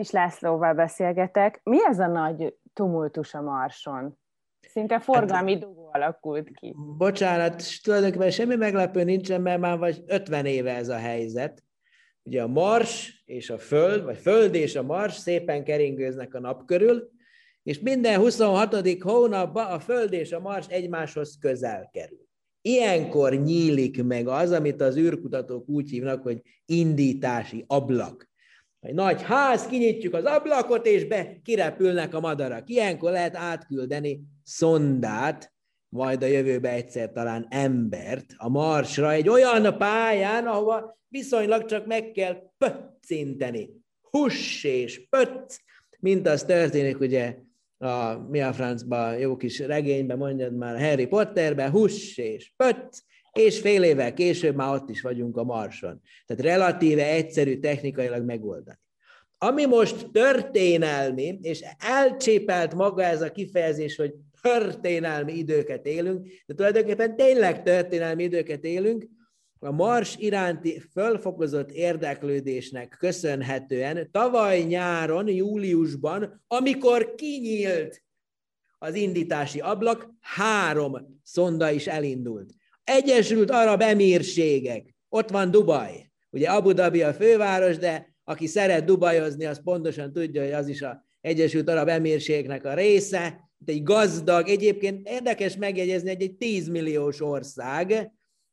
Kis Lászlóval beszélgetek. Mi ez a nagy tumultus a Marson? Szinte forgalmi hát, dugó alakult ki. Bocsánat, tulajdonképpen semmi meglepő nincsen, mert már vagy 50 éve ez a helyzet. Ugye a Mars és a Föld, vagy Föld és a Mars szépen keringőznek a nap körül, és minden 26. hónapban a Föld és a Mars egymáshoz közel kerül. Ilyenkor nyílik meg az, amit az űrkutatók úgy hívnak, hogy indítási ablak. Egy nagy ház, kinyitjuk az ablakot, és be kirepülnek a madarak. Ilyenkor lehet átküldeni szondát, majd a jövőbe egyszer talán embert a Marsra, egy olyan pályán, ahova viszonylag csak meg kell pöccinteni. Huss és pöcc, mint az történik ugye a mi a francba jó kis regényben, mondjad már Harry Potterben, huss és pöcc, és fél évvel később már ott is vagyunk a Marson. Tehát relatíve egyszerű technikailag megoldani. Ami most történelmi, és elcsépelt maga ez a kifejezés, hogy történelmi időket élünk, de tulajdonképpen tényleg történelmi időket élünk, a Mars iránti fölfokozott érdeklődésnek köszönhetően tavaly nyáron, júliusban, amikor kinyílt az indítási ablak, három szonda is elindult. Egyesült Arab Emírségek, ott van Dubaj. Ugye Abu Dhabi a főváros, de aki szeret dubajozni, az pontosan tudja, hogy az is az Egyesült Arab Emírségnek a része. Egy gazdag, egyébként érdekes megjegyezni, hogy egy 10 milliós ország,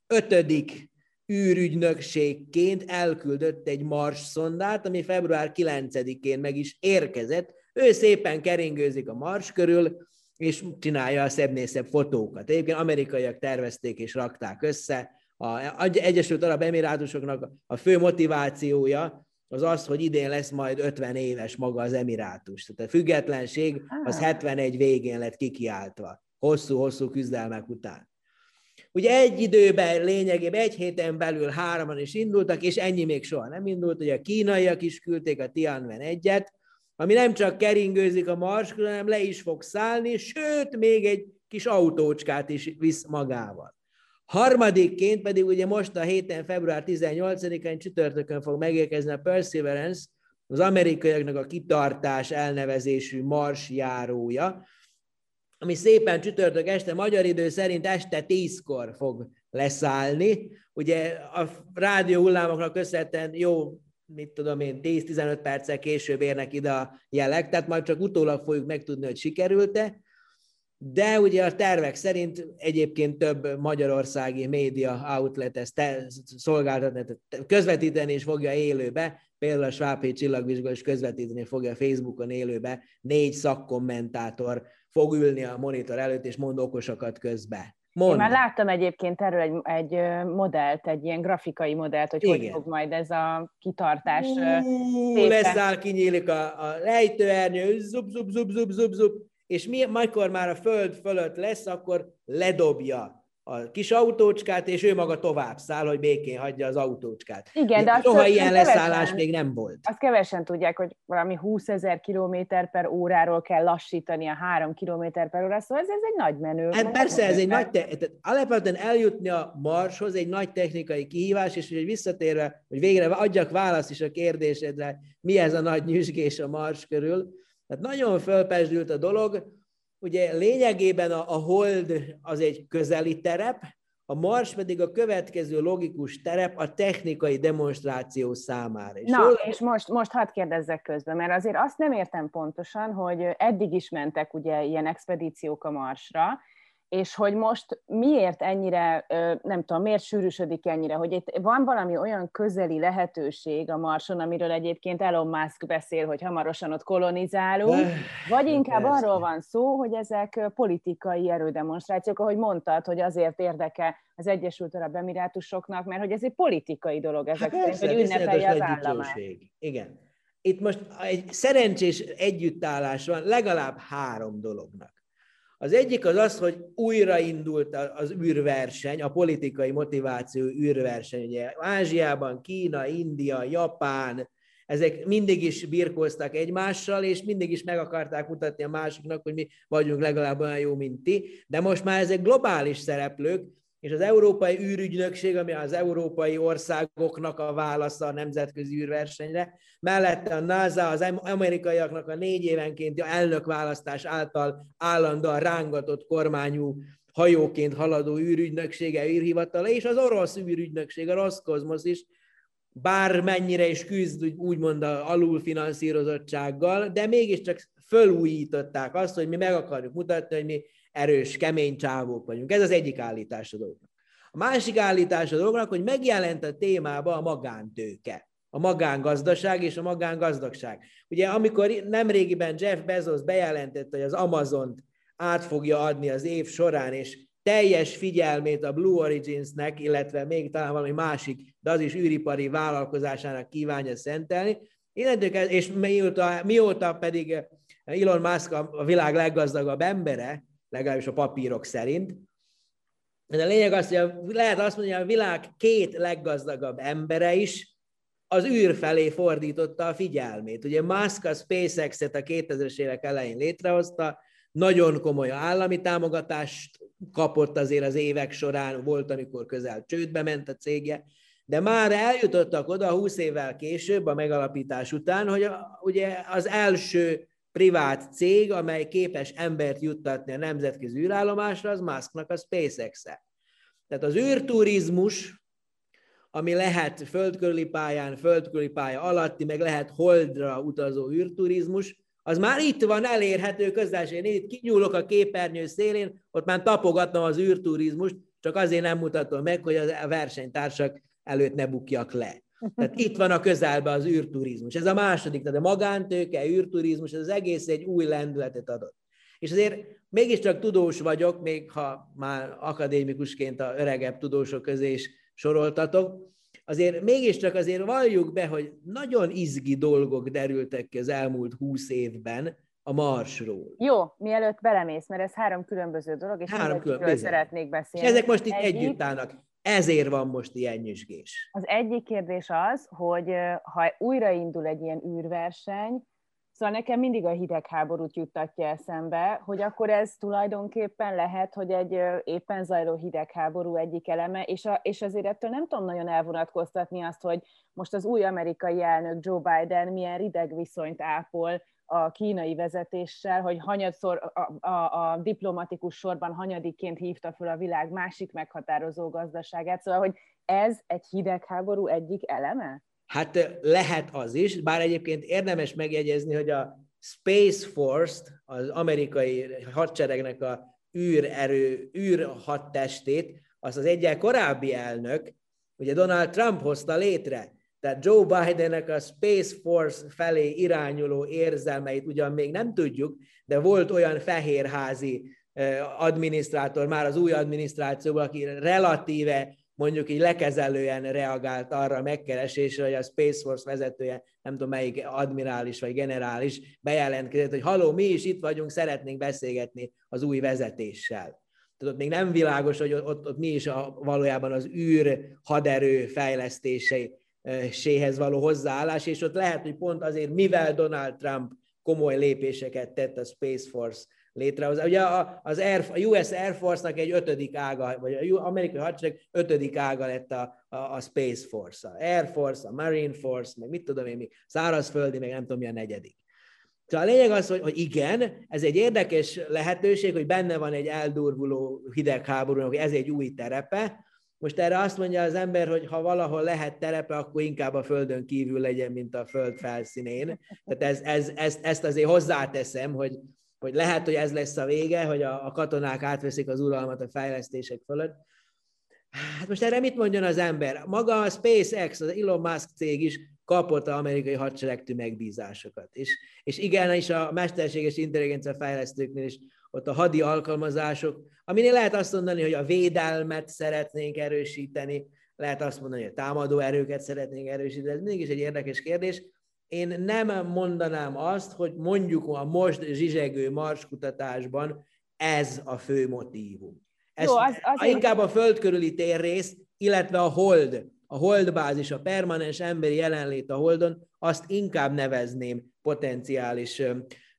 ötödik űrügynökségként elküldött egy Mars szondát, ami február 9-én meg is érkezett. Ő szépen keringőzik a Mars körül, és csinálja a szebbnél szebb fotókat. Egyébként amerikaiak tervezték és rakták össze. A Egyesült Arab Emirátusoknak a fő motivációja az az, hogy idén lesz majd 50 éves maga az emirátus. Tehát a függetlenség az 71 végén lett kikiáltva, hosszú-hosszú küzdelmek után. Ugye egy időben lényegében egy héten belül hároman is indultak, és ennyi még soha nem indult. Ugye a kínaiak is küldték a Tianwen egyet, ami nem csak keringőzik a Mars, hanem le is fog szállni, sőt, még egy kis autócskát is visz magával. Harmadikként pedig ugye most a héten, február 18-án csütörtökön fog megérkezni a Perseverance, az amerikaiaknak a kitartás elnevezésű marsjárója, ami szépen csütörtök este, magyar idő szerint este tízkor fog leszállni. Ugye a rádió hullámoknak köszönhetően jó, mit tudom én, 10-15 perccel később érnek ide a jelek, tehát majd csak utólag fogjuk megtudni, hogy sikerült-e. De ugye a tervek szerint egyébként több magyarországi média outlet ezt szolgáltatni, közvetíteni és fogja élőbe, például a Svábhely csillagvizsgó is közvetíteni fogja Facebookon élőbe, négy szakkommentátor fog ülni a monitor előtt, és mond okosakat közbe. Mond. Én már láttam egyébként erről egy, egy modellt, egy ilyen grafikai modellt, hogy Igen. hogy fog majd ez a kitartás Ú, leszáll, kinyílik a, a lejtőernyő, zup, zup, zup, zup, zup, zup, és mi, amikor már a föld fölött lesz, akkor ledobja a kis autócskát, és ő maga tovább száll, hogy békén hagyja az autócskát. Igen, de Soha ilyen kevesen, leszállás még nem volt. Azt kevesen tudják, hogy valami 20 ezer kilométer per óráról kell lassítani a 3 kilométer per óra, szóval ez, ez egy nagy menő. Hát persze, ez egy nagy, te- alapvetően eljutni a Marshoz egy nagy technikai kihívás, és hogy visszatérve, hogy végre adjak választ is a kérdésedre, mi ez a nagy nyüzsgés a Mars körül, tehát nagyon fölpesdült a dolog, Ugye lényegében a, a hold az egy közeli terep, a Mars pedig a következő logikus terep a technikai demonstráció számára. És Na, jól... és most, most hadd kérdezzek közben, mert azért azt nem értem pontosan, hogy eddig is mentek ugye ilyen expedíciók a Marsra, és hogy most miért ennyire, nem tudom, miért sűrűsödik ennyire, hogy itt van valami olyan közeli lehetőség a Marson, amiről egyébként Elon Musk beszél, hogy hamarosan ott kolonizálunk, vagy inkább arról van szó, hogy ezek politikai erődemonstrációk, ahogy mondtad, hogy azért érdeke az Egyesült Arab Emirátusoknak, mert hogy ez egy politikai dolog ezek hát szerint, hogy ünnepelje az államát. Igen. Itt most egy szerencsés együttállás van legalább három dolognak. Az egyik az az, hogy újraindult az űrverseny, a politikai motiváció űrverseny. Ugye Ázsiában Kína, India, Japán, ezek mindig is birkóztak egymással, és mindig is meg akarták mutatni a másiknak, hogy mi vagyunk legalább olyan jó, mint ti, de most már ezek globális szereplők, és az Európai űrügynökség, ami az európai országoknak a válasza a nemzetközi űrversenyre, mellette a NASA az amerikaiaknak a négy évenkénti elnökválasztás által állandóan rángatott kormányú hajóként haladó űrügynöksége, űrhivatala, és az orosz űrügynökség, a Roszkozmosz is, bármennyire is küzd úgymond a alulfinanszírozottsággal, de mégiscsak fölújították azt, hogy mi meg akarjuk mutatni, hogy mi erős, kemény csávók vagyunk. Ez az egyik állítás a dolognak. A másik állítás a dolognak, hogy megjelent a témába a magántőke, a magángazdaság és a magángazdagság. Ugye amikor nemrégiben Jeff Bezos bejelentette, hogy az Amazont át fogja adni az év során, és teljes figyelmét a Blue Origins-nek, illetve még talán valami másik, de az is űripari vállalkozásának kívánja szentelni, és mióta, mióta pedig Elon Musk a világ leggazdagabb embere, legalábbis a papírok szerint. De a lényeg az, hogy lehet azt mondani, hogy a világ két leggazdagabb embere is az űr felé fordította a figyelmét. Ugye Musk a SpaceX-et a 2000-es évek elején létrehozta, nagyon komoly állami támogatást kapott azért az évek során, volt, amikor közel csődbe ment a cégje, de már eljutottak oda 20 évvel később, a megalapítás után, hogy a, ugye az első privát cég, amely képes embert juttatni a nemzetközi űrállomásra, az Musknak a SpaceX-e. Tehát az űrturizmus, ami lehet földkörüli pályán, földkörüli pálya alatti, meg lehet holdra utazó űrturizmus, az már itt van elérhető közel. Én itt kinyúlok a képernyő szélén, ott már tapogatom az űrturizmust, csak azért nem mutatom meg, hogy a versenytársak előtt ne bukjak le. Tehát itt van a közelben az űrturizmus. Ez a második, tehát a magántőke, űrturizmus, ez az egész egy új lendületet adott. És azért mégiscsak tudós vagyok, még ha már akadémikusként a öregebb tudósok közé is soroltatok, azért mégiscsak azért valljuk be, hogy nagyon izgi dolgok derültek ki az elmúlt húsz évben a Marsról. Jó, mielőtt belemész, mert ez három különböző dolog, és három különböző. szeretnék beszélni. És ezek most itt Egyik, együtt állnak. Ezért van most ilyen nyüzsgés. Az egyik kérdés az, hogy ha újraindul egy ilyen űrverseny, Szóval nekem mindig a hidegháborút juttatja eszembe, hogy akkor ez tulajdonképpen lehet, hogy egy éppen zajló hidegháború egyik eleme, és, a, és azért ettől nem tudom nagyon elvonatkoztatni azt, hogy most az új amerikai elnök Joe Biden milyen rideg viszonyt ápol a kínai vezetéssel, hogy hanyadszor a, a, a diplomatikus sorban hanyadiként hívta fel a világ másik meghatározó gazdaságát. Szóval, hogy ez egy hidegháború egyik eleme? Hát lehet az is, bár egyébként érdemes megjegyezni, hogy a Space Force-t, az amerikai hadseregnek a űrerő, űrhadtestét, az az egyel korábbi elnök, ugye Donald Trump hozta létre. Tehát Joe Bidennek a Space Force felé irányuló érzelmeit ugyan még nem tudjuk, de volt olyan fehérházi adminisztrátor már az új adminisztrációban, aki relatíve mondjuk így lekezelően reagált arra a megkeresésre, hogy a Space Force vezetője, nem tudom melyik admirális vagy generális bejelentkezett, hogy haló, mi is itt vagyunk, szeretnénk beszélgetni az új vezetéssel. Tehát ott még nem világos, hogy ott, ott mi is a, valójában az űr haderő fejlesztéséhez való hozzáállás, és ott lehet, hogy pont azért, mivel Donald Trump komoly lépéseket tett a Space Force létrehozni. Ugye az Air, a US Air Force-nak egy ötödik ága, vagy a amerikai hadsereg ötödik ága lett a, a, a Space Force, a Air Force, a Marine Force, meg mit tudom én, mi, szárazföldi, meg nem tudom mi a negyedik. Tehát a lényeg az, hogy, hogy igen, ez egy érdekes lehetőség, hogy benne van egy eldurvuló hidegháborúnak, ez egy új terepe. Most erre azt mondja az ember, hogy ha valahol lehet terepe, akkor inkább a földön kívül legyen, mint a föld felszínén. Tehát ez, ez, ez, ezt azért hozzáteszem, hogy, hogy lehet, hogy ez lesz a vége, hogy a, a katonák átveszik az uralmat a fejlesztések fölött. Hát most erre mit mondjon az ember? Maga a SpaceX, az Elon Musk cég is kapott az amerikai hadsereg megbízásokat. És, és igen, is a mesterséges intelligencia fejlesztőknél is ott a hadi alkalmazások, aminél lehet azt mondani, hogy a védelmet szeretnénk erősíteni, lehet azt mondani, hogy a támadó erőket szeretnénk erősíteni, ez mindig is egy érdekes kérdés, én nem mondanám azt, hogy mondjuk a most zsizsegő marskutatásban ez a fő motívum. Ez Jó, az, az inkább a föld körüli térrész, illetve a hold, a holdbázis, a permanens emberi jelenlét a holdon, azt inkább nevezném potenciális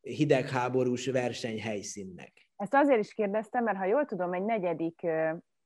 hidegháborús versenyhelyszínnek. Ezt azért is kérdeztem, mert ha jól tudom, egy negyedik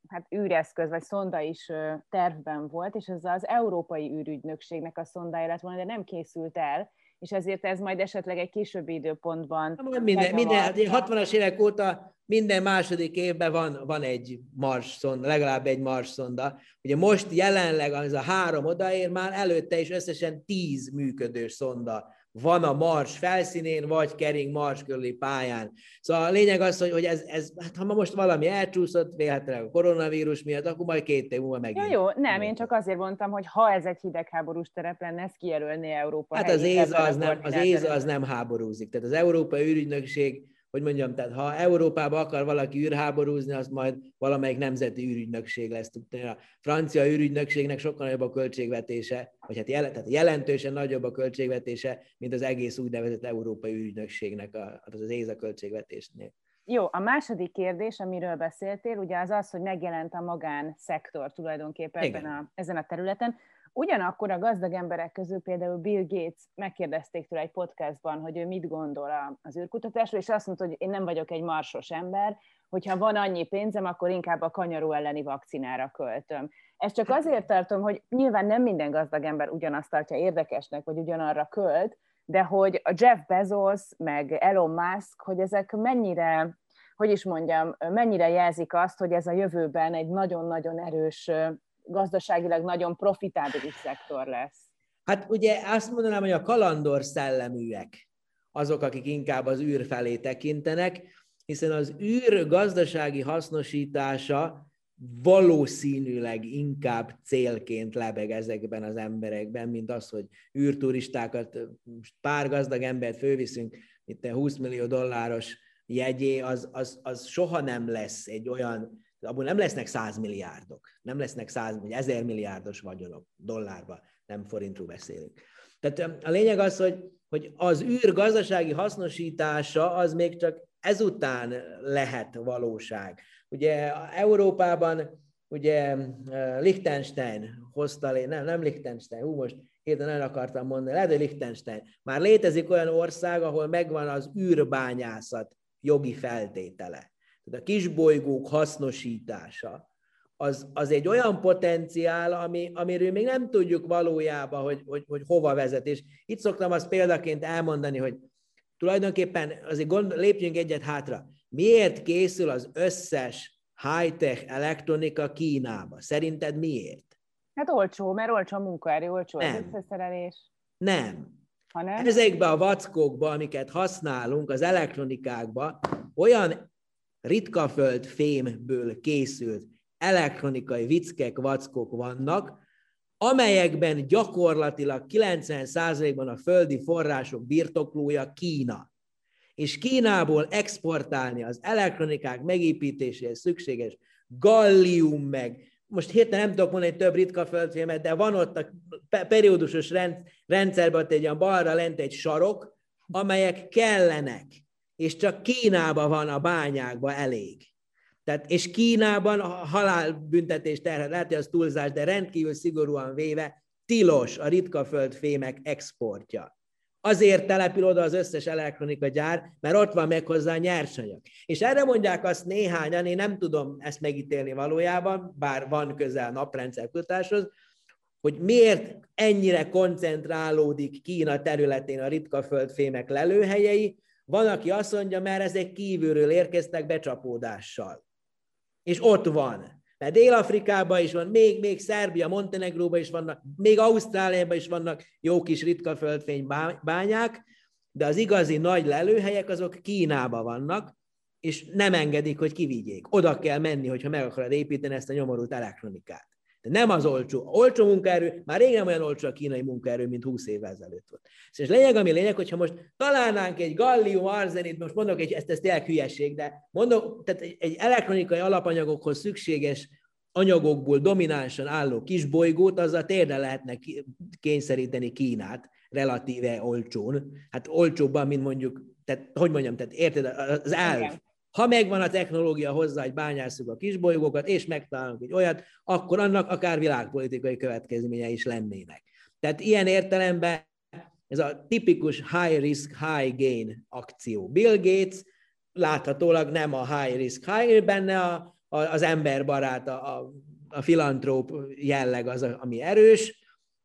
hát űreszköz vagy szonda is tervben volt, és ez az Európai űrügynökségnek a szondája lett volna, de nem készült el, és ezért ez majd esetleg egy későbbi időpontban. Minden, minden, 60-as hát évek óta minden második évben van, van egy Mars szonda, legalább egy Mars szonda. Ugye most jelenleg az a három odaér, már előtte is összesen tíz működő szonda van a Mars felszínén, vagy kering Mars körüli pályán. Szóval a lényeg az, hogy, hogy ez, ez hát ha most valami elcsúszott, véletlenül a koronavírus miatt, akkor majd két év múlva megint. Ja, jó, nem, én csak azért mondtam, hogy ha ez egy hidegháborús terep lenne, ez kijelölné Európa Hát az ÉZA az, nem, az, ÉZA az nem háborúzik. Tehát az Európai űrügynökség hogy mondjam, tehát ha Európába akar valaki űrháborúzni, az majd valamelyik nemzeti űrügynökség lesz. A francia űrügynökségnek sokkal nagyobb a költségvetése, vagy hát jel, tehát jelentősen nagyobb a költségvetése, mint az egész úgynevezett Európai űrügynökségnek, az az ÉZA költségvetésnél. Jó, a második kérdés, amiről beszéltél, ugye az az, hogy megjelent a magánszektor tulajdonképpen ebben a, ezen a területen. Ugyanakkor a gazdag emberek közül például Bill Gates megkérdezték tőle egy podcastban, hogy ő mit gondol az űrkutatásról, és azt mondta, hogy én nem vagyok egy marsos ember, hogyha van annyi pénzem, akkor inkább a kanyaró elleni vakcinára költöm. Ezt csak azért tartom, hogy nyilván nem minden gazdag ember ugyanazt tartja érdekesnek, vagy ugyanarra költ, de hogy a Jeff Bezos, meg Elon Musk, hogy ezek mennyire, hogy is mondjam, mennyire jelzik azt, hogy ez a jövőben egy nagyon-nagyon erős gazdaságilag nagyon profitábilis szektor lesz. Hát ugye azt mondanám, hogy a kalandor szelleműek azok, akik inkább az űr felé tekintenek, hiszen az űr gazdasági hasznosítása valószínűleg inkább célként lebeg ezekben az emberekben, mint az, hogy űrturistákat, pár gazdag embert főviszünk, itt 20 millió dolláros jegyé, az, az, az soha nem lesz egy olyan abból nem lesznek százmilliárdok, nem lesznek száz vagy ezer milliárdos vagyonok dollárba, nem forintról beszélünk. Tehát a lényeg az, hogy, hogy az űr gazdasági hasznosítása az még csak ezután lehet valóság. Ugye Európában ugye Liechtenstein hozta lé, nem, nem Liechtenstein, hú, most héten el akartam mondani, lehet, hogy Liechtenstein. Már létezik olyan ország, ahol megvan az űrbányászat jogi feltétele. Tehát a kisbolygók hasznosítása, az, az egy olyan potenciál, ami, amiről még nem tudjuk valójában, hogy, hogy, hogy hova vezet. És itt szoktam azt példaként elmondani, hogy tulajdonképpen azért gond, lépjünk egyet hátra. Miért készül az összes high-tech elektronika Kínába? Szerinted miért? Hát olcsó, mert olcsó a munkaerő, olcsó nem. az összeszerelés. Nem. Hanem? Ezekbe a vackókba, amiket használunk, az elektronikákba, olyan ritka föld fémből készült elektronikai vickek, vackok vannak, amelyekben gyakorlatilag 90%-ban a földi források birtoklója Kína. És Kínából exportálni az elektronikák megépítéséhez szükséges gallium meg, most hirtelen nem tudok mondani több ritka földfémet, de van ott a periódusos rendszerben ott egy olyan balra lent egy sarok, amelyek kellenek és csak Kínában van a bányákban elég. Tehát, és Kínában a halálbüntetés terhet, lehet, hogy az túlzás, de rendkívül szigorúan véve tilos a ritka földfémek exportja. Azért települ oda az összes elektronika gyár, mert ott van meg hozzá a nyersanyag. És erre mondják azt néhányan, én nem tudom ezt megítélni valójában, bár van közel naprendszer kutatáshoz, hogy miért ennyire koncentrálódik Kína területén a ritka földfémek lelőhelyei, van, aki azt mondja, mert ezek kívülről érkeztek becsapódással. És ott van. Mert Dél-Afrikában is van, még, még Szerbia, Montenegróban is vannak, még Ausztráliában is vannak jó kis ritka földfény bányák, de az igazi nagy lelőhelyek azok Kínában vannak, és nem engedik, hogy kivigyék. Oda kell menni, hogyha meg akarod építeni ezt a nyomorult elektronikát. De nem az olcsó. Olcsó munkaerő, már régen nem olyan olcsó a kínai munkaerő, mint 20 évvel ezelőtt volt. És lényeg, ami lényeg, hogyha most találnánk egy gallium arzenit, most mondok, hogy ezt, ezt tényleg hülyeség, de mondok, tehát egy, egy elektronikai alapanyagokhoz szükséges anyagokból dominánsan álló kisbolygót, azzal térde lehetne kényszeríteni Kínát, relatíve olcsón. Hát olcsóbban, mint mondjuk, tehát hogy mondjam, tehát érted, az elv. Ha megvan a technológia hozzá, hogy bányásszuk a kisbolygókat, és megtalálunk egy olyat, akkor annak akár világpolitikai következménye is lennének. Tehát ilyen értelemben ez a tipikus high risk, high gain akció. Bill Gates láthatólag nem a high risk, high benne a, az emberbarát, a, a, a filantróp jelleg az, ami erős,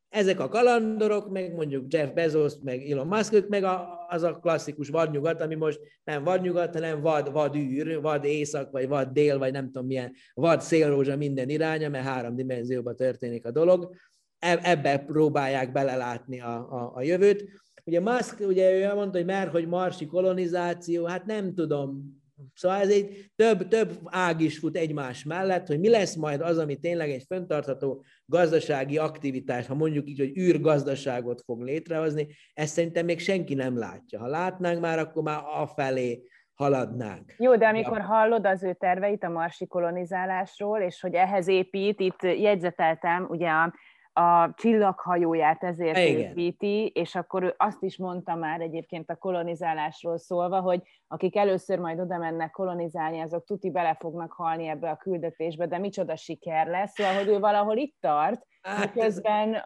ezek a kalandorok, meg mondjuk Jeff Bezos, meg Elon Musk, meg a, az a klasszikus vadnyugat, ami most nem vadnyugat, hanem vad, vadűr, vad észak, vagy vad dél, vagy nem tudom milyen, vad szélrózsa minden iránya, mert három dimenzióban történik a dolog. E, ebbe próbálják belelátni a, a, a jövőt. Ugye Musk, ugye ő mondta, hogy már, hogy marsi kolonizáció, hát nem tudom, Szóval ez egy több, több ág is fut egymás mellett, hogy mi lesz majd az, ami tényleg egy föntartható gazdasági aktivitás, ha mondjuk így, hogy űrgazdaságot fog létrehozni, ezt szerintem még senki nem látja. Ha látnánk már, akkor már afelé haladnánk. Jó, de amikor hallod az ő terveit a marsi kolonizálásról, és hogy ehhez épít, itt jegyzeteltem ugye a a csillaghajóját ezért Igen. építi, és akkor ő azt is mondta már egyébként a kolonizálásról szólva, hogy akik először majd oda mennek kolonizálni, azok tuti bele fognak halni ebbe a küldetésbe, de micsoda siker lesz, szóval, hogy ő valahol itt tart, hát, miközben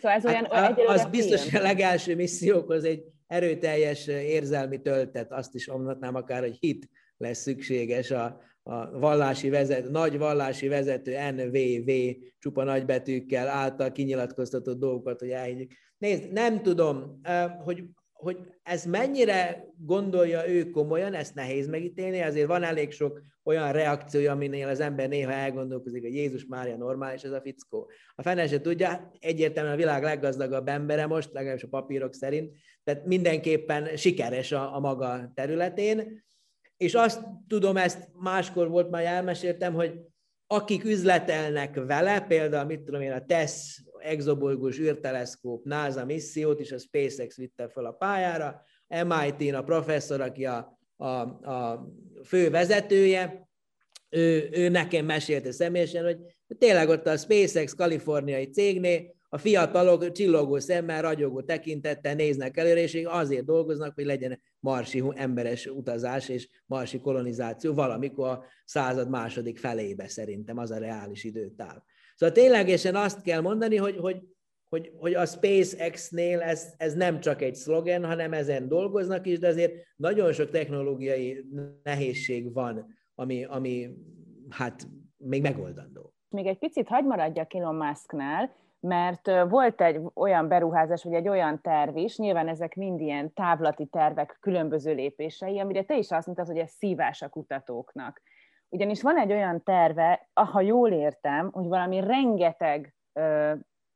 Szóval ez olyan, hát, olyan az biztos, hogy a legelső missziókhoz egy erőteljes érzelmi töltet, azt is mondhatnám akár, hogy hit lesz szükséges a, a vallási vezető, nagy vallási vezető NVV csupa nagybetűkkel által kinyilatkoztatott dolgokat, hogy elhiggyük. Nézd, nem tudom, hogy, hogy ez mennyire gondolja ő komolyan, ezt nehéz megítélni, azért van elég sok olyan reakció, aminél az ember néha elgondolkozik, hogy Jézus Mária normális ez a fickó. A fene se tudja, egyértelműen a világ leggazdagabb embere most, legalábbis a papírok szerint, tehát mindenképpen sikeres a, a maga területén, és azt tudom, ezt máskor volt, már elmeséltem, hogy akik üzletelnek vele, például, mit tudom én, a TESS exobolygós űrteleszkóp NASA missziót, és a SpaceX vitte fel a pályára, MIT-n a professzor, aki a, a, a fő vezetője, ő, ő nekem mesélte személyesen, hogy tényleg ott a SpaceX kaliforniai cégnél a fiatalok csillogó szemmel, ragyogó tekintettel néznek előre, és azért dolgoznak, hogy legyen marsi emberes utazás és marsi kolonizáció valamikor a század második felébe szerintem, az a reális időtáv. Szóval ténylegesen azt kell mondani, hogy, hogy, hogy, hogy a SpaceX-nél ez, ez nem csak egy szlogen, hanem ezen dolgoznak is, de azért nagyon sok technológiai nehézség van, ami, ami hát még megoldandó. Még egy picit hagyd maradjak Elon Musknál, mert volt egy olyan beruházás, vagy egy olyan terv is, nyilván ezek mind ilyen távlati tervek különböző lépései, amire te is azt mondtad, hogy ez szívás a kutatóknak. Ugyanis van egy olyan terve, ha jól értem, hogy valami rengeteg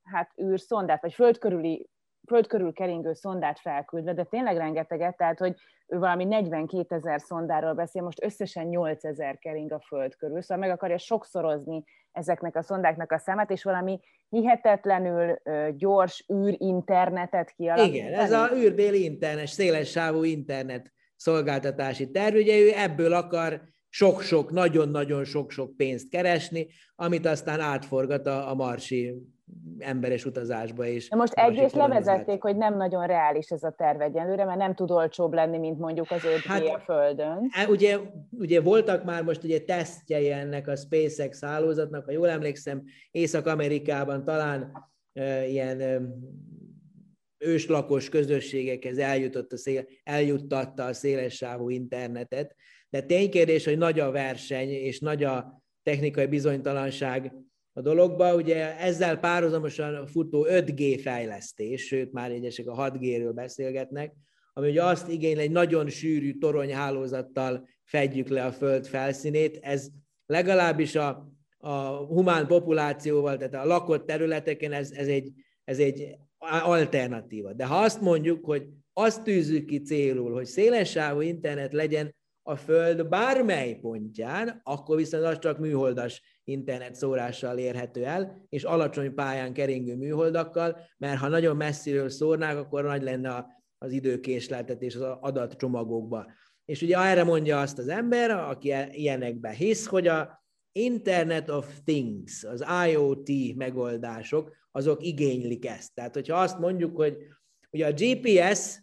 hát űrszondát, vagy földkörüli föld körül keringő szondát felküldve, de tényleg rengeteget, tehát hogy ő valami 42 ezer szondáról beszél, most összesen 8 ezer kering a föld körül, szóval meg akarja sokszorozni ezeknek a szondáknak a számát, és valami hihetetlenül gyors űrinternetet kialakítani. Igen, ez a űrbéli internet, széles sávú internet szolgáltatási terv, ugye ő ebből akar sok-sok, nagyon-nagyon sok-sok pénzt keresni, amit aztán átforgat a, a marsi emberes utazásba is. De most egyrészt levezették, hogy nem nagyon reális ez a terv egyenlőre, mert nem tud olcsóbb lenni, mint mondjuk az 5G hát, a Földön. E, ugye, ugye voltak már most ugye tesztjei ennek a SpaceX hálózatnak, ha jól emlékszem, Észak-Amerikában talán e, ilyen e, őslakos közösségekhez eljutott a szél, eljuttatta a szélessávú internetet, de ténykérdés, hogy nagy a verseny és nagy a technikai bizonytalanság a dologba. Ugye ezzel párhuzamosan futó 5G fejlesztés, sőt már egyesek a 6G-ről beszélgetnek, ami ugye azt igényel, egy nagyon sűrű toronyhálózattal fedjük le a Föld felszínét. Ez legalábbis a, a humán populációval, tehát a lakott területeken ez, ez, egy, ez egy alternatíva. De ha azt mondjuk, hogy azt tűzzük ki célul, hogy szélessávú internet legyen a Föld bármely pontján, akkor viszont az csak műholdas internet szórással érhető el, és alacsony pályán keringő műholdakkal, mert ha nagyon messziről szórnák, akkor nagy lenne az időkésleltetés az adatcsomagokba. És ugye erre mondja azt az ember, aki ilyenekbe hisz, hogy a Internet of Things, az IoT megoldások, azok igénylik ezt. Tehát, hogyha azt mondjuk, hogy ugye a GPS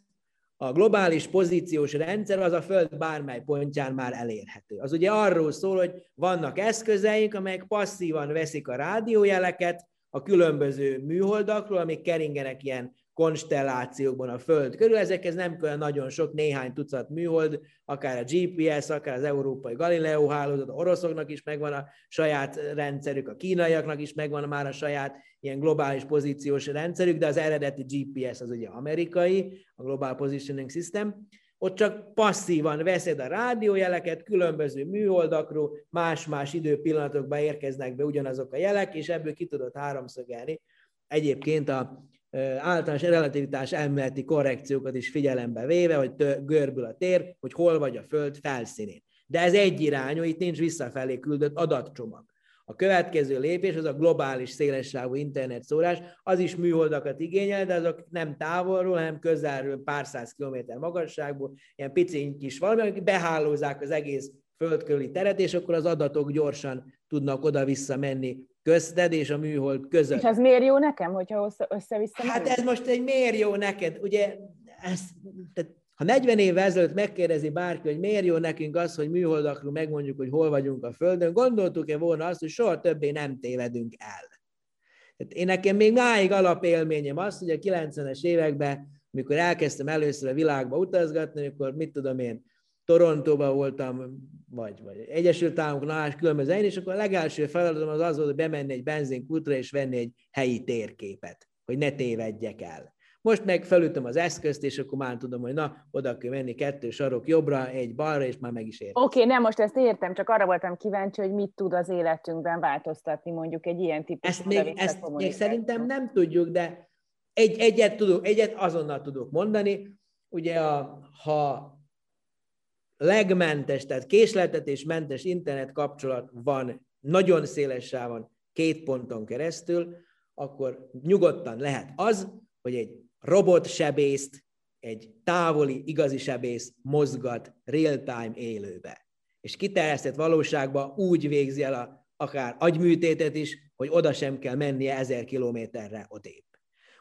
a globális pozíciós rendszer az a Föld bármely pontján már elérhető. Az ugye arról szól, hogy vannak eszközeink, amelyek passzívan veszik a rádiójeleket a különböző műholdakról, amik keringenek ilyen konstellációkban a Föld körül. Ezekhez nem kell nagyon sok, néhány tucat műhold, akár a GPS, akár az európai Galileo hálózat, oroszoknak is megvan a saját rendszerük, a kínaiaknak is megvan már a saját ilyen globális pozíciós rendszerük, de az eredeti GPS az ugye amerikai, a Global Positioning System, ott csak passzívan veszed a rádiójeleket, különböző műholdakról, más-más időpillanatokban érkeznek be ugyanazok a jelek, és ebből ki tudod háromszögelni egyébként a általános relativitás elméleti korrekciókat is figyelembe véve, hogy görbül a tér, hogy hol vagy a Föld felszínén. De ez egy irányú, itt nincs visszafelé küldött adatcsomag. A következő lépés az a globális szélessávú internetszórás, az is műholdakat igényel, de azok nem távolról, hanem közelről pár száz kilométer magasságból, ilyen pici kis valami, amik behálózák az egész földkörüli teret, és akkor az adatok gyorsan tudnak oda-vissza menni közted és a műhold között. És ez miért jó nekem, hogyha össze-vissza Hát ez most egy miért jó neked? Ugye, ez, tehát, ha 40 évvel ezelőtt megkérdezi bárki, hogy miért jó nekünk az, hogy műholdakról megmondjuk, hogy hol vagyunk a Földön, gondoltuk-e volna azt, hogy soha többé nem tévedünk el. Tehát én nekem még máig alapélményem az, hogy a 90-es években, amikor elkezdtem először a világba utazgatni, akkor mit tudom én, Torontóban voltam, vagy, vagy Egyesült Államoknál, különböző helyen, és akkor a legelső feladatom az az volt, hogy bemenni egy benzinkútra és venni egy helyi térképet, hogy ne tévedjek el. Most meg felütöm az eszközt, és akkor már tudom, hogy na, oda kell menni kettő sarok jobbra, egy balra, és már meg is értem. Oké, okay, nem, most ezt értem, csak arra voltam kíváncsi, hogy mit tud az életünkben változtatni mondjuk egy ilyen típusú Ezt még, ezt még szerintem nem tudjuk, de egy, egyet, tudok, egyet azonnal tudok mondani. Ugye, a, ha legmentes, tehát késletetésmentes internet kapcsolat van nagyon széles sávon, két ponton keresztül, akkor nyugodtan lehet az, hogy egy robotsebészt, egy távoli igazi sebész mozgat real-time élőbe. És kiterjesztett valóságban úgy végzi el a, akár agyműtétet is, hogy oda sem kell mennie ezer kilométerre odébb.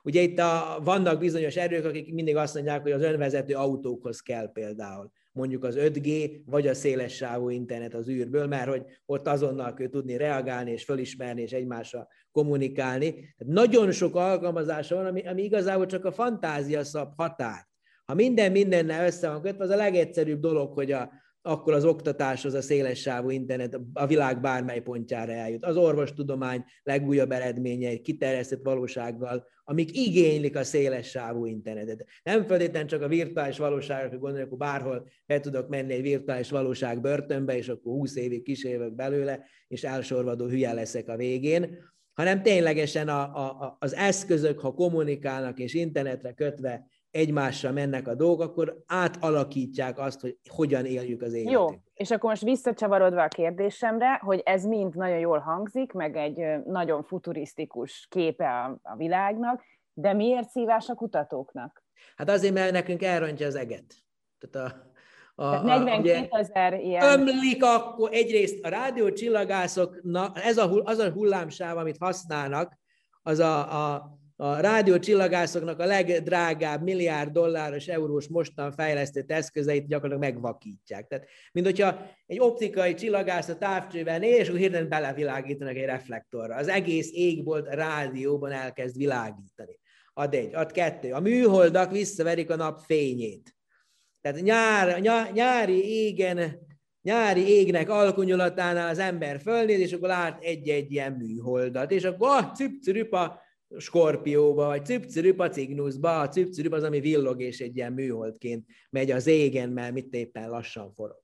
Ugye itt a, vannak bizonyos erők, akik mindig azt mondják, hogy az önvezető autókhoz kell például mondjuk az 5G, vagy a széles sávú internet az űrből, mert hogy ott azonnal kell tudni reagálni, és fölismerni, és egymással kommunikálni. Tehát nagyon sok alkalmazása van, ami, ami igazából csak a fantázia szab határ. Ha minden mindennel össze van kötve, az a legegyszerűbb dolog, hogy a, akkor az oktatáshoz a széles sávú internet a világ bármely pontjára eljut. Az orvostudomány legújabb eredményei kiterjesztett valósággal, amik igénylik a széles sávú internetet. Nem feltétlenül csak a virtuális valóságokra gondolok, hogy bárhol be tudok menni egy virtuális valóság börtönbe, és akkor 20 évig kísérvök belőle, és elsorvadó hülye leszek a végén, hanem ténylegesen a, a, az eszközök, ha kommunikálnak és internetre kötve egymással mennek a dolgok, akkor átalakítják azt, hogy hogyan éljük az életet. Jó, és akkor most visszacsavarodva a kérdésemre, hogy ez mind nagyon jól hangzik, meg egy nagyon futurisztikus képe a, a világnak, de miért szívás a kutatóknak? Hát azért, mert nekünk elrontja az eget. Tehát a, a, Tehát 42 ezer ilyen... Ömlik akkor egyrészt a rádiócsillagászoknak, ez a, az a hullámsáv, amit használnak, az a, a a rádiócsillagászoknak a legdrágább milliárd dolláros eurós mostan fejlesztett eszközeit gyakorlatilag megvakítják. Tehát, mint hogyha egy optikai csillagász a távcsőben néz, és hirtelen belevilágítanak egy reflektorra. Az egész égbolt a rádióban elkezd világítani. Ad egy, ad kettő. A műholdak visszaverik a nap fényét. Tehát nyár, nyár, nyári égen nyári égnek alkonyolatánál az ember fölnéz, és akkor lát egy-egy ilyen műholdat, és akkor ah, cipcirüpa, Skorpióba, vagy Cüpcürüp Cignuszba, a Cüpcürüp az, ami villog, és egy ilyen műholdként megy az égen, mert mit éppen lassan forog.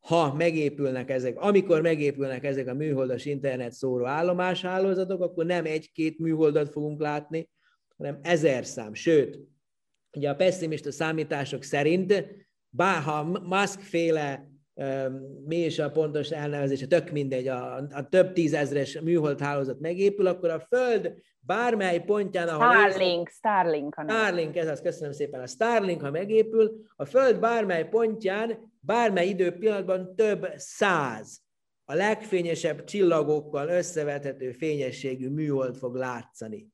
Ha megépülnek ezek, amikor megépülnek ezek a műholdas internet szóró állomáshálózatok, akkor nem egy-két műholdat fogunk látni, hanem ezer szám. Sőt, ugye a pessimista számítások szerint, bár ha Musk féle mi is a pontos elnevezése, tök mindegy, a, a több tízezres műhold hálózat megépül, akkor a Föld bármely pontján, ahol... Starlink, ez, Starlink. A Starlink, ez az, köszönöm szépen. A Starlink, ha megépül, a Föld bármely pontján, bármely időpillanatban több száz a legfényesebb csillagokkal összevethető fényességű műhold fog látszani.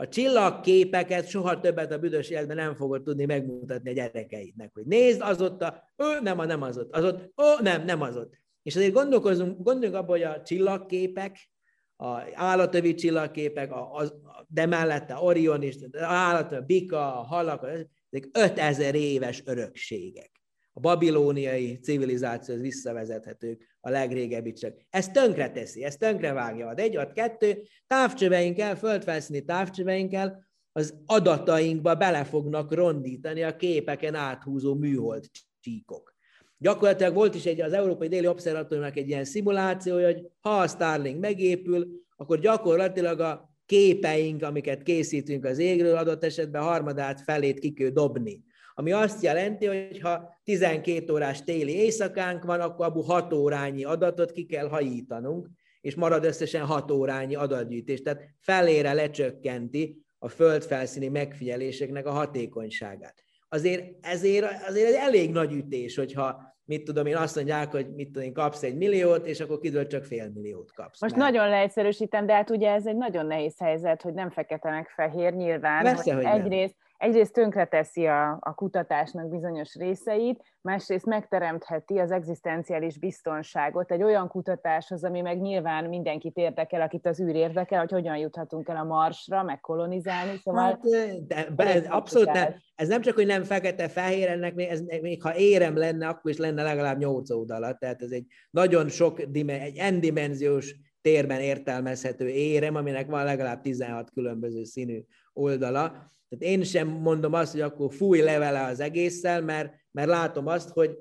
A csillagképeket soha többet a büdös életben nem fogod tudni megmutatni a gyerekeidnek, hogy nézd, az ott a, ő, nem, a, nem az ott, az ott, ó, nem, nem az ott. És azért gondolkozunk, gondoljunk abban, hogy a csillagképek, a állatövi csillagképek, a, a, de mellette Orion is, állat, a bika, a halak, ezek 5000 éves örökségek. A babilóniai civilizációhoz visszavezethetők a legrégebbi csak. Ez tönkre teszi, ez tönkre vágja. Ad egy, ad kettő, távcsöveinkkel, földfelszíni távcsöveinkkel az adatainkba bele fognak rondítani a képeken áthúzó műhold csíkok. Gyakorlatilag volt is egy, az Európai Déli Obszervatóriumnak egy ilyen szimulációja, hogy ha a Starlink megépül, akkor gyakorlatilag a képeink, amiket készítünk az égről, adott esetben harmadát felét ki kell dobni. Ami azt jelenti, hogy ha 12 órás téli éjszakánk van, akkor abból 6 órányi adatot ki kell hajítanunk, és marad összesen 6 órányi adatgyűjtés. Tehát felére lecsökkenti a földfelszíni megfigyeléseknek a hatékonyságát. Azért, ezért, azért egy elég nagy ütés, hogyha mit tudom én, azt mondják, hogy mit tudom én, kapsz egy milliót, és akkor kiderül, csak fél milliót kapsz. Most mert... nagyon leegyszerűsítem, de hát ugye ez egy nagyon nehéz helyzet, hogy nem fekete meg fehér nyilván. Persze, hogy hogy egyrészt, nem egyrészt tönkreteszi a, a kutatásnak bizonyos részeit, másrészt megteremtheti az egzisztenciális biztonságot egy olyan kutatáshoz, ami meg nyilván mindenkit érdekel, akit az űr érdekel, hogy hogyan juthatunk el a Marsra, meg kolonizálni. Szóval hát, de, de ez abszolút nem, ez nem csak, hogy nem fekete-fehér, ennek még, ez, még ha érem lenne, akkor is lenne legalább nyolc oldalat, tehát ez egy nagyon sok, egy n-dimenziós térben értelmezhető érem, aminek van legalább 16 különböző színű oldala. Tehát én sem mondom azt, hogy akkor fúj levele az egésszel, mert, mert látom azt, hogy,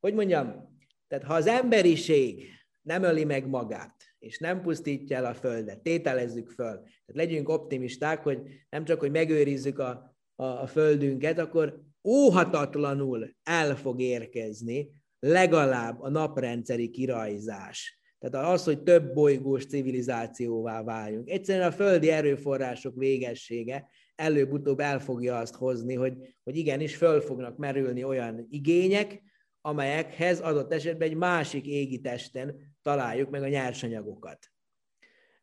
hogy mondjam, tehát ha az emberiség nem öli meg magát, és nem pusztítja el a Földet, tételezzük föl, tehát legyünk optimisták, hogy nem csak, hogy megőrizzük a, a, a Földünket, akkor óhatatlanul el fog érkezni legalább a naprendszeri kirajzás. Tehát az, hogy több bolygós civilizációvá váljunk. Egyszerűen a földi erőforrások végessége előbb-utóbb el fogja azt hozni, hogy, hogy igenis föl fognak merülni olyan igények, amelyekhez adott esetben egy másik égi testen találjuk meg a nyersanyagokat.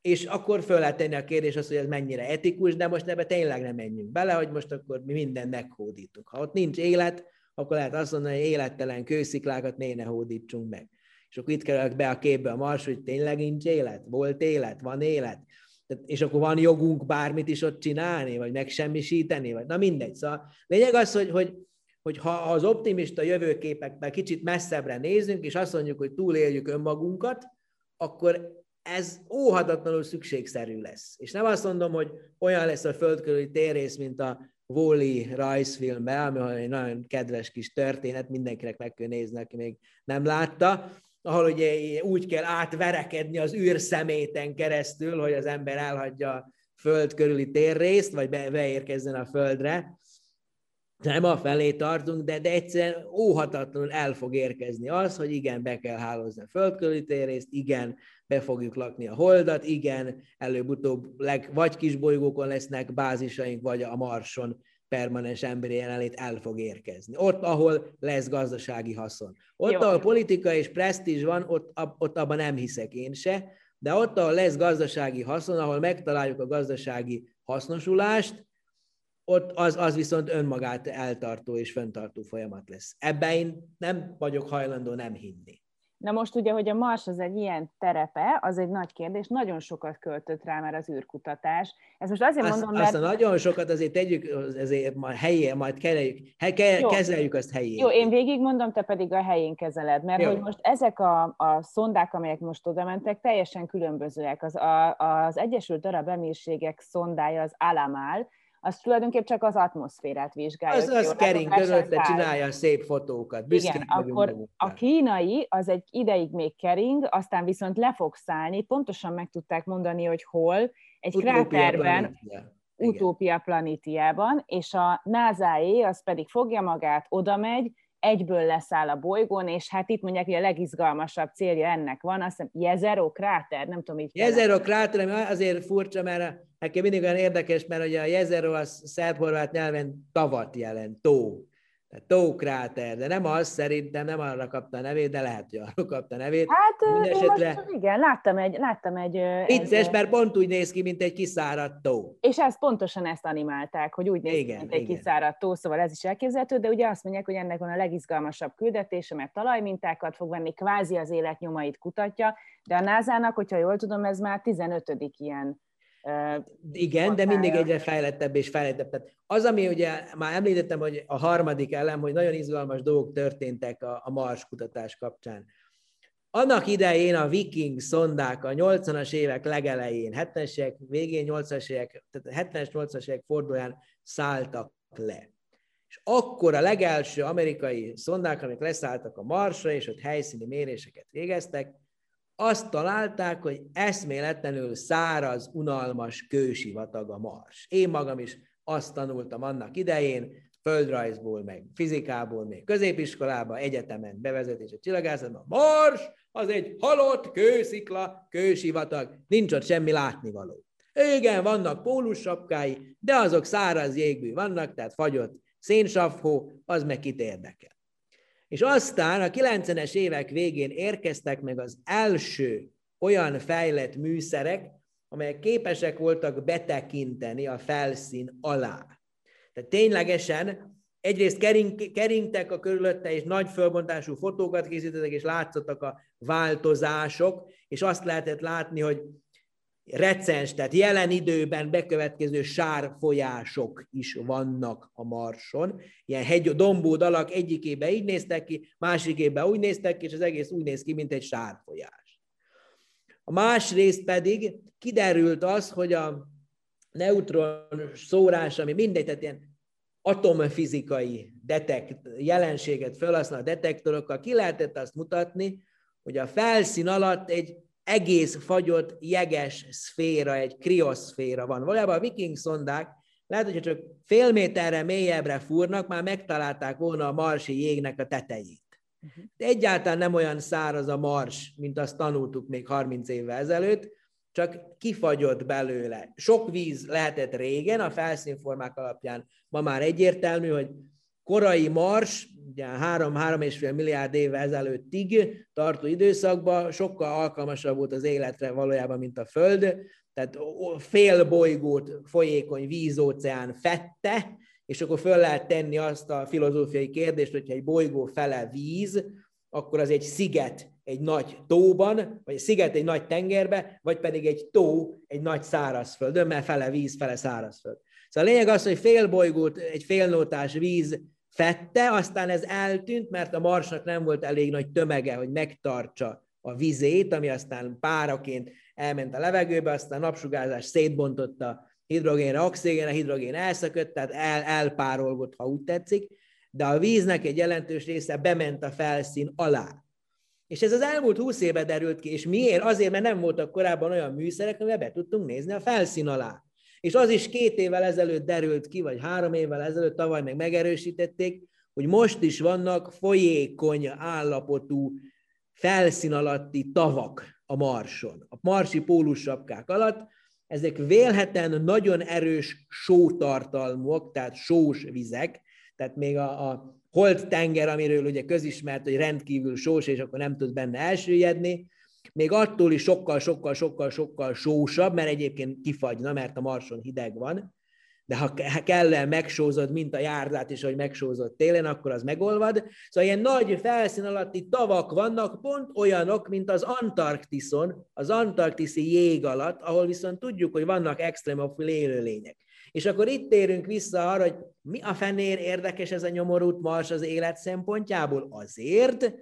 És akkor föl lehet tenni a kérdés azt, hogy ez mennyire etikus, de most ebbe tényleg nem menjünk bele, hogy most akkor mi mindent meghódítunk. Ha ott nincs élet, akkor lehet azt mondani, hogy élettelen kősziklákat né ne hódítsunk meg. És akkor itt kerülök be a képbe a mars, hogy tényleg nincs élet, volt élet, van élet, és akkor van jogunk bármit is ott csinálni, vagy megsemmisíteni, vagy na mindegy. Szóval lényeg az, hogy, hogy, hogy ha az optimista jövőképekben kicsit messzebbre nézünk, és azt mondjuk, hogy túléljük önmagunkat, akkor ez óhatatlanul szükségszerű lesz. És nem azt mondom, hogy olyan lesz a földkörüli térrész, mint a Wall-E rajzfilmben, ami egy nagyon kedves kis történet, mindenkinek meg kell nézni, aki még nem látta, ahol ugye úgy kell átverekedni az űrszeméten keresztül, hogy az ember elhagyja a föld körüli térrészt, vagy be, beérkezzen a földre. Nem a felé tartunk, de, de egyszerűen óhatatlanul el fog érkezni az, hogy igen, be kell hálózni a föld körüli térrészt, igen, be fogjuk lakni a holdat, igen, előbb-utóbb leg, vagy kisbolygókon lesznek bázisaink, vagy a Marson permanens emberi jelenlét el fog érkezni. Ott, ahol lesz gazdasági haszon. Ott, Jó. ahol politika és presztízs van, ott, ott abban nem hiszek én se, de ott, ahol lesz gazdasági haszon, ahol megtaláljuk a gazdasági hasznosulást, ott az, az viszont önmagát eltartó és fenntartó folyamat lesz. Ebben én nem vagyok hajlandó nem hinni. Na most ugye, hogy a Mars az egy ilyen terepe, az egy nagy kérdés, nagyon sokat költött rá már az űrkutatás. Ez most azért azt, mondom, mert... Azt nagyon sokat azért tegyük, ezért majd helyén, majd kezeljük, he, ke, kezeljük azt helyén. Jó, én végigmondom, te pedig a helyén kezeled, mert Jó. hogy most ezek a, a szondák, amelyek most oda mentek, teljesen különbözőek. Az, a, az Egyesült Arab Emírségek szondája az Alamál, az tulajdonképpen csak az atmoszférát vizsgálja. Az, az kering körülötte csinálja szép fotókat. Igen, akkor a kínai az egy ideig még kering, aztán viszont le fog szállni, pontosan meg tudták mondani, hogy hol, egy Utópia kráterben, planítia. Utópia planítiában, és a nasa az pedig fogja magát, oda megy, egyből leszáll a bolygón, és hát itt mondják, hogy a legizgalmasabb célja ennek van, azt hiszem Jezero kráter, nem tudom így. Jezero kráter, ami azért furcsa, mert nekem mindig olyan érdekes, mert ugye a Jezero az szerb-horvát nyelven tavat jelent, tó. Tehát tókráter, de nem az, szerintem nem arra kapta a nevét, de lehet, hogy arra kapta a nevét. Hát Mindenesetre... most, igen, láttam egy... Láttam egy Vicces, ez... mert pont úgy néz ki, mint egy kiszáradt tó. És ezt pontosan ezt animálták, hogy úgy néz igen, ki, mint igen. egy kiszáradt tó, szóval ez is elképzelhető, de ugye azt mondják, hogy ennek van a legizgalmasabb küldetése, mert talajmintákat fog venni, kvázi az életnyomait kutatja, de a NASA-nak, hogyha jól tudom, ez már 15. ilyen igen, de mindig egyre fejlettebb és fejlettebb. Tehát az, ami ugye már említettem, hogy a harmadik elem, hogy nagyon izgalmas dolgok történtek a, a Mars kutatás kapcsán. Annak idején a viking szondák a 80-as évek legelején, 70-es évek végén, 80-as évek, tehát 70-es, 80-as évek fordulóján szálltak le. És akkor a legelső amerikai szondák, amik leszálltak a Marsra, és ott helyszíni méréseket végeztek, azt találták, hogy eszméletlenül száraz, unalmas kősivatag a Mars. Én magam is azt tanultam annak idején, földrajzból, meg fizikából, még középiskolában, egyetemen, bevezetés a csillagászatban. Mars az egy halott kőszikla, kősivatag, nincs ott semmi látnivaló. Igen, vannak pólussapkái, de azok száraz jégbű vannak, tehát fagyott szénsavhó, az meg kit érdekel. És aztán a 90-es évek végén érkeztek meg az első olyan fejlett műszerek, amelyek képesek voltak betekinteni a felszín alá. Tehát ténylegesen egyrészt kering, keringtek a körülötte, és nagy fölbontású fotókat készítettek, és látszottak a változások, és azt lehetett látni, hogy recens, tehát jelen időben bekövetkező sárfolyások is vannak a Marson. Ilyen hegy, dombódalak egyikébe így néztek ki, másikébe úgy néztek ki, és az egész úgy néz ki, mint egy sárfolyás. A másrészt pedig kiderült az, hogy a neutron szórás, ami mindegy, tehát ilyen atomfizikai detekt, jelenséget felhasznál a detektorokkal, ki lehetett azt mutatni, hogy a felszín alatt egy egész fagyott jeges szféra, egy krioszféra van. Valójában a viking szondák lehet, hogyha csak fél méterre mélyebbre fúrnak, már megtalálták volna a marsi jégnek a tetejét. Uh-huh. De egyáltalán nem olyan száraz a mars, mint azt tanultuk még 30 évvel ezelőtt, csak kifagyott belőle. Sok víz lehetett régen, a felszínformák alapján ma már egyértelmű, hogy korai mars, ugye 3-3,5 milliárd éve ezelőttig tartó időszakban sokkal alkalmasabb volt az életre valójában, mint a Föld, tehát fél bolygót folyékony vízóceán fette, és akkor föl lehet tenni azt a filozófiai kérdést, hogyha egy bolygó fele víz, akkor az egy sziget egy nagy tóban, vagy egy sziget egy nagy tengerbe, vagy pedig egy tó egy nagy szárazföldön, mert fele víz, fele szárazföld. Szóval a lényeg az, hogy fél bolygót, egy félnótás víz fette, aztán ez eltűnt, mert a Marsnak nem volt elég nagy tömege, hogy megtartsa a vizét, ami aztán páraként elment a levegőbe, aztán a napsugárzás szétbontotta hidrogénre, oxigénre, hidrogén elszökött, tehát el, elpárolgott, ha úgy tetszik, de a víznek egy jelentős része bement a felszín alá. És ez az elmúlt húsz évben derült ki, és miért? Azért, mert nem voltak korábban olyan műszerek, amivel be tudtunk nézni a felszín alá. És az is két évvel ezelőtt derült ki, vagy három évvel ezelőtt, tavaly meg megerősítették, hogy most is vannak folyékony állapotú felszín alatti tavak a Marson, a marsi pólussapkák alatt. Ezek vélhetően nagyon erős sótartalmúak, tehát sós vizek, tehát még a, a holt tenger, amiről ugye közismert, hogy rendkívül sós, és akkor nem tud benne elsüllyedni, még attól is sokkal, sokkal, sokkal, sokkal sósabb, mert egyébként kifagyna, mert a marson hideg van, de ha kell megsózod, mint a járdát is, hogy megsózott télen, akkor az megolvad. Szóval ilyen nagy felszín alatti tavak vannak, pont olyanok, mint az Antarktiszon, az antarktiszi jég alatt, ahol viszont tudjuk, hogy vannak extremofil élőlények. És akkor itt térünk vissza arra, hogy mi a fenér érdekes ez a nyomorult mars az élet szempontjából? Azért,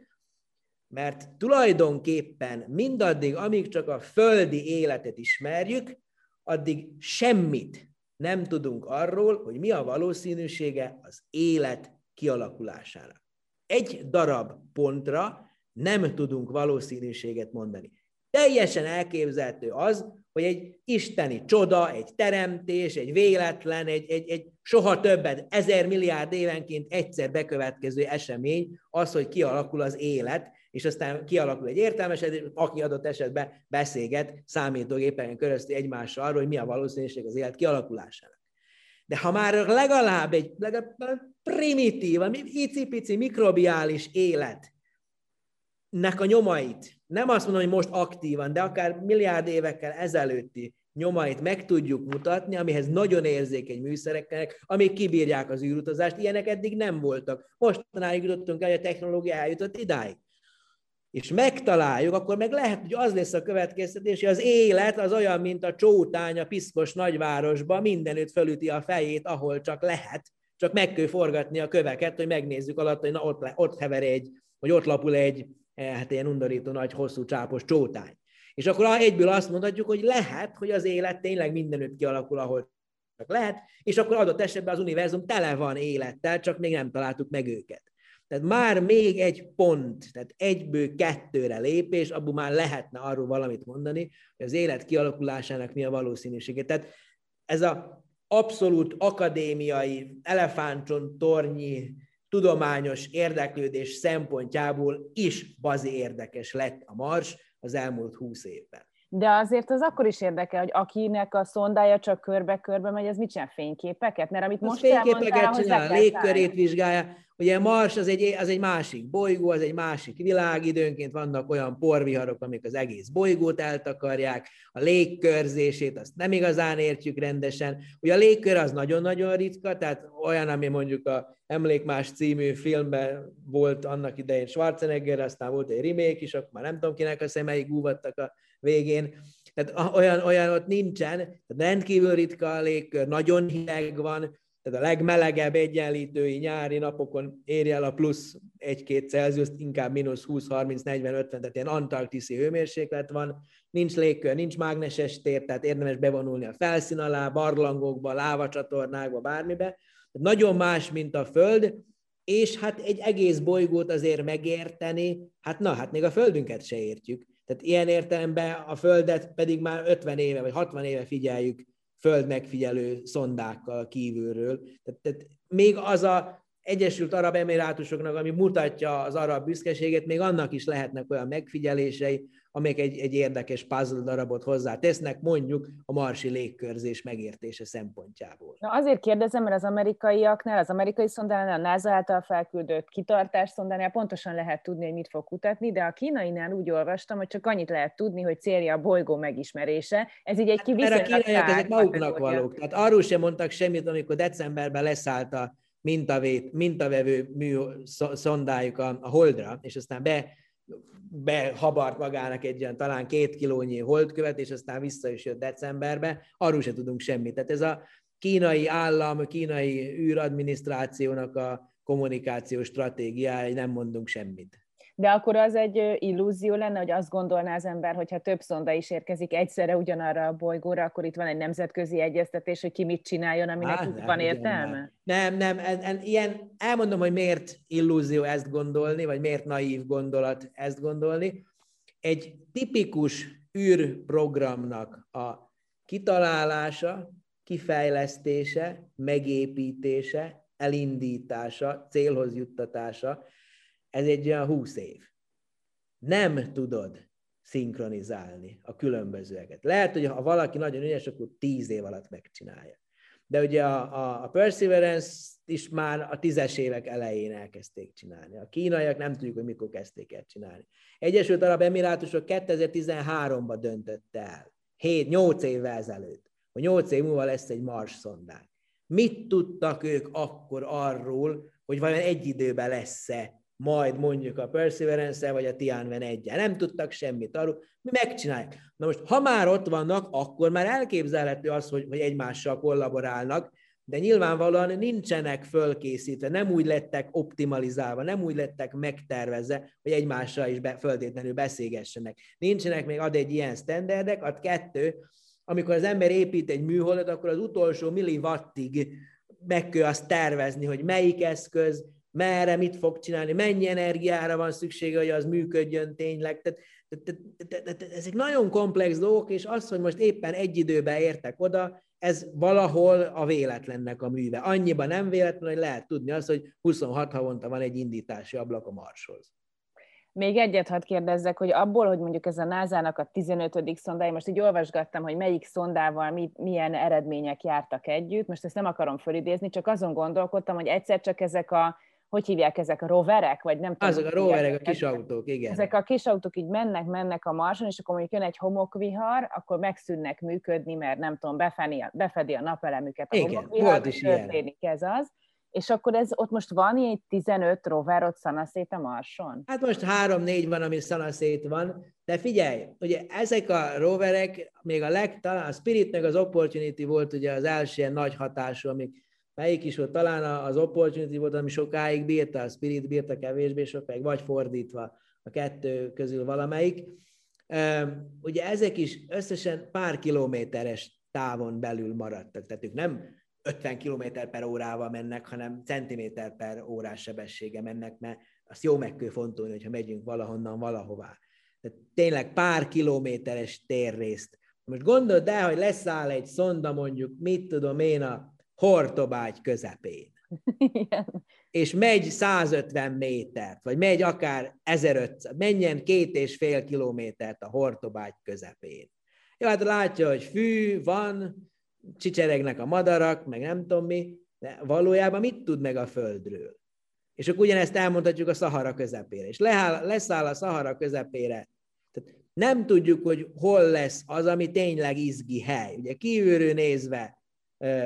mert tulajdonképpen mindaddig, amíg csak a földi életet ismerjük, addig semmit nem tudunk arról, hogy mi a valószínűsége az élet kialakulására. Egy darab pontra nem tudunk valószínűséget mondani. Teljesen elképzelhető az, hogy egy isteni csoda, egy teremtés, egy véletlen, egy, egy, egy soha többet, ezer milliárd évenként egyszer bekövetkező esemény az, hogy kialakul az élet, és aztán kialakul egy értelmesedés, aki adott esetben beszélget számítógépen keresztül egymással arról, hogy mi a valószínűség az élet kialakulásának. De ha már legalább egy legalább primitív, icipici mikrobiális életnek a nyomait, nem azt mondom, hogy most aktívan, de akár milliárd évekkel ezelőtti nyomait meg tudjuk mutatni, amihez nagyon érzékeny műszereknek, amik kibírják az űrutazást. Ilyenek eddig nem voltak. Mostanáig jutottunk el, hogy a technológia eljutott idáig. És megtaláljuk, akkor meg lehet, hogy az lesz a következtetés, hogy az élet az olyan, mint a csótány a piszkos nagyvárosba, mindenütt fölüti a fejét, ahol csak lehet, csak meg kell forgatni a köveket, hogy megnézzük alatt, hogy na, ott, le, ott hever egy, vagy ott lapul egy, eh, hát ilyen undorító nagy, hosszú, csápos csótány. És akkor egyből azt mondhatjuk, hogy lehet, hogy az élet tényleg mindenütt kialakul, ahol csak lehet, és akkor adott esetben az univerzum tele van élettel, csak még nem találtuk meg őket. Tehát már még egy pont, tehát egyből kettőre lépés, abból már lehetne arról valamit mondani, hogy az élet kialakulásának mi a valószínűsége. Tehát ez a abszolút akadémiai, elefántcsont tornyi, tudományos érdeklődés szempontjából is bazi érdekes lett a Mars, az elmúlt húsz évben. De azért az akkor is érdekel, hogy akinek a szondája csak körbe-körbe megy, az mit csinál? Fényképeket? Mert amit most fényképeket csinál, légkörét vizsgálja. Ugye Mars az egy, az egy másik bolygó, az egy másik világ, időnként vannak olyan porviharok, amik az egész bolygót eltakarják, a légkörzését azt nem igazán értjük rendesen. Ugye a légkör az nagyon-nagyon ritka, tehát olyan, ami mondjuk a Emlékmás című filmben volt annak idején Schwarzenegger, aztán volt egy remake is, akkor már nem tudom kinek a szemei gúvattak a végén. Tehát olyan, olyan ott nincsen, rendkívül ritka a légkör, nagyon hideg van, tehát a legmelegebb egyenlítői nyári napokon érje el a plusz 1-2 Celsius, inkább mínusz 20, 30, 40, 50, tehát ilyen antarktiszi hőmérséklet van, nincs légkör, nincs mágneses tér, tehát érdemes bevonulni a felszín alá, barlangokba, lávacsatornákba, bármibe. Tehát nagyon más, mint a Föld, és hát egy egész bolygót azért megérteni, hát na, hát még a Földünket se értjük. Tehát ilyen értelemben a Földet pedig már 50 éve vagy 60 éve figyeljük föld megfigyelő szondákkal kívülről. Tehát, tehát még az a Egyesült Arab Emirátusoknak, ami mutatja az arab büszkeséget, még annak is lehetnek olyan megfigyelései, amelyek egy, egy érdekes puzzle darabot hozzá tesznek, mondjuk a marsi légkörzés megértése szempontjából. Na azért kérdezem, mert az amerikaiaknál, az amerikai szondánál, a NASA által felküldött kitartás szondánál pontosan lehet tudni, hogy mit fog kutatni, de a kínainál úgy olvastam, hogy csak annyit lehet tudni, hogy célja a bolygó megismerése. Ez így egy hát, Mert a kínaiak ezek maguknak valók. Tehát arról sem mondtak semmit, amikor decemberben leszállt a mintavét, mintavevő mű szondájuk a, a Holdra, és aztán be behabart magának egy olyan talán két kilónyi holdkövet, és aztán vissza is jött decemberbe, arról se tudunk semmit. Tehát ez a kínai állam, kínai űradminisztrációnak a kommunikációs stratégiája, nem mondunk semmit. De akkor az egy illúzió lenne, hogy azt gondolná az ember, hogyha több szonda is érkezik egyszerre ugyanarra a bolygóra, akkor itt van egy nemzetközi egyeztetés, hogy ki mit csináljon, aminek hát, van értelme? Nem, nem, en, en, ilyen, elmondom, hogy miért illúzió ezt gondolni, vagy miért naív gondolat ezt gondolni. Egy tipikus űrprogramnak a kitalálása, kifejlesztése, megépítése, elindítása, célhoz juttatása, ez egy olyan húsz év. Nem tudod szinkronizálni a különbözőeket. Lehet, hogy ha valaki nagyon ügyes, akkor tíz év alatt megcsinálja. De ugye a, a, a Perseverance is már a tízes évek elején elkezdték csinálni. A kínaiak nem tudjuk, hogy mikor kezdték el csinálni. Egyesült Arab Emirátusok 2013-ban döntött el, 7-8 évvel ezelőtt, hogy 8 év múlva lesz egy Mars szondák. Mit tudtak ők akkor arról, hogy vajon egy időben lesz-e majd mondjuk a perseverance vagy a Tianwen 1 Nem tudtak semmit arról, mi megcsináljuk. Na most, ha már ott vannak, akkor már elképzelhető az, hogy, hogy egymással kollaborálnak, de nyilvánvalóan nincsenek fölkészítve, nem úgy lettek optimalizálva, nem úgy lettek megtervezve, hogy egymással is be, földétlenül beszélgessenek. Nincsenek még ad egy ilyen standardek, ad kettő, amikor az ember épít egy műholdat, akkor az utolsó milliwattig meg kell azt tervezni, hogy melyik eszköz, merre, mit fog csinálni, mennyi energiára van szüksége, hogy az működjön tényleg. Tehát, tehát, tehát, ezek nagyon komplex dolgok, és az, hogy most éppen egy időben értek oda, ez valahol a véletlennek a műve. Annyiban nem véletlen, hogy lehet tudni azt, hogy 26 havonta van egy indítási ablak a Marshoz. Még egyet hadd kérdezzek, hogy abból, hogy mondjuk ez a NASA-nak a 15. szondája, most így olvasgattam, hogy melyik szondával mi, milyen eredmények jártak együtt, most ezt nem akarom fölidézni, csak azon gondolkodtam, hogy egyszer csak ezek a hogy hívják ezek a roverek, vagy nem tudom. Azok a roverek, a kis autók, igen. Ezek a kis autók így mennek, mennek a marson, és akkor mondjuk jön egy homokvihar, akkor megszűnnek működni, mert nem tudom, befedi a, befedi a napelemüket a igen, homokvihar, volt is történik ilyen. ez az. És akkor ez, ott most van egy 15 rover ott szanaszét a Marson? Hát most 3-4 van, ami szanaszét van, de figyelj, ugye ezek a roverek, még a legtalán, a Spirit meg az Opportunity volt ugye az első ilyen nagy hatású, amik melyik is volt, talán az Opportunity volt, ami sokáig bírta, a Spirit bírta kevésbé sokáig, vagy fordítva a kettő közül valamelyik. Ugye ezek is összesen pár kilométeres távon belül maradtak, tehát ők nem 50 km per órával mennek, hanem centiméter per órás sebessége mennek, mert azt jó meg kell fontolni, hogyha megyünk valahonnan valahová. Tehát tényleg pár kilométeres térrészt. Most gondold el, hogy leszáll egy szonda mondjuk, mit tudom én, a Hortobágy közepén. Igen. És megy 150 métert, vagy megy akár 1500, menjen két és fél kilométert a Hortobágy közepén. Jó, hát látja, hogy fű, van, csicseregnek a madarak, meg nem tudom mi, de valójában mit tud meg a Földről? És akkor ugyanezt elmondhatjuk a Szahara közepére. És leáll, leszáll a Szahara közepére. Tehát nem tudjuk, hogy hol lesz az, ami tényleg izgi hely. Ugye kívülről nézve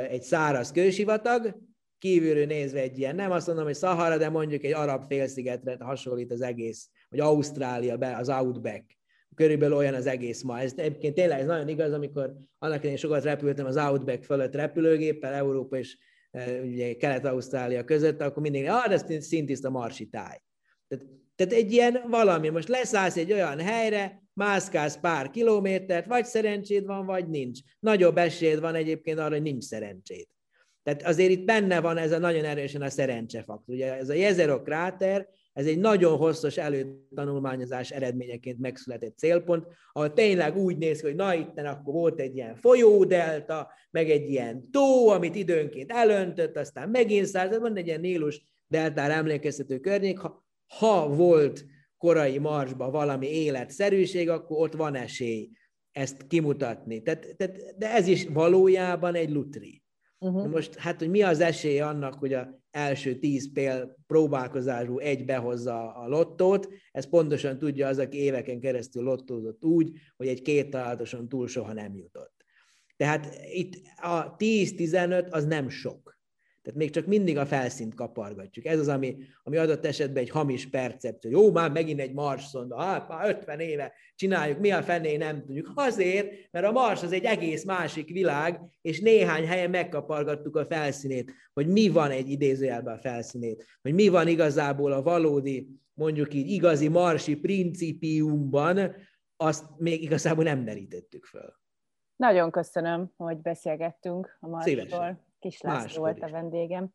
egy száraz kősivatag, kívülről nézve egy ilyen, nem azt mondom, hogy Szahara, de mondjuk egy arab félszigetre hasonlít az egész, vagy Ausztrália, az Outback körülbelül olyan az egész ma. Ez egyébként tényleg ez nagyon igaz, amikor annak én sokat repültem az Outback fölött repülőgéppel, Európa és ugye Kelet-Ausztrália között, akkor mindig, ah, de ez szintiszta marsi táj. Tehát, tehát egy ilyen valami, most leszállsz egy olyan helyre, mászkálsz pár kilométert, vagy szerencséd van, vagy nincs. Nagyobb esélyed van egyébként arra, hogy nincs szerencséd. Tehát azért itt benne van ez a nagyon erősen a szerencsefaktor. Ugye ez a Jezero kráter, ez egy nagyon hosszas előtanulmányozás eredményeként megszületett célpont, ahol tényleg úgy néz ki, hogy na itten akkor volt egy ilyen folyódelta, meg egy ilyen tó, amit időnként elöntött, aztán megint szállt, van egy ilyen Nílus deltára emlékeztető környék, ha, ha volt korai marsba valami életszerűség, akkor ott van esély ezt kimutatni. Tehát, tehát, de ez is valójában egy lutri. Uh-huh. Most hát, hogy mi az esély annak, hogy a első tíz pél próbálkozású egy behozza a lottót, ez pontosan tudja az, aki éveken keresztül lottózott úgy, hogy egy két találatoson túl soha nem jutott. Tehát itt a 10-15 az nem sok. Tehát még csak mindig a felszínt kapargatjuk. Ez az, ami, ami adott esetben egy hamis percepció. Jó, már megint egy Mars szonda, hát már 50 éve csináljuk, mi a fenné nem tudjuk. Azért, mert a Mars az egy egész másik világ, és néhány helyen megkapargattuk a felszínét, hogy mi van egy idézőjelben a felszínét, hogy mi van igazából a valódi, mondjuk így igazi marsi principiumban, azt még igazából nem derítettük föl. Nagyon köszönöm, hogy beszélgettünk a Marsról. Szívesen. Kis László volt a vendégem.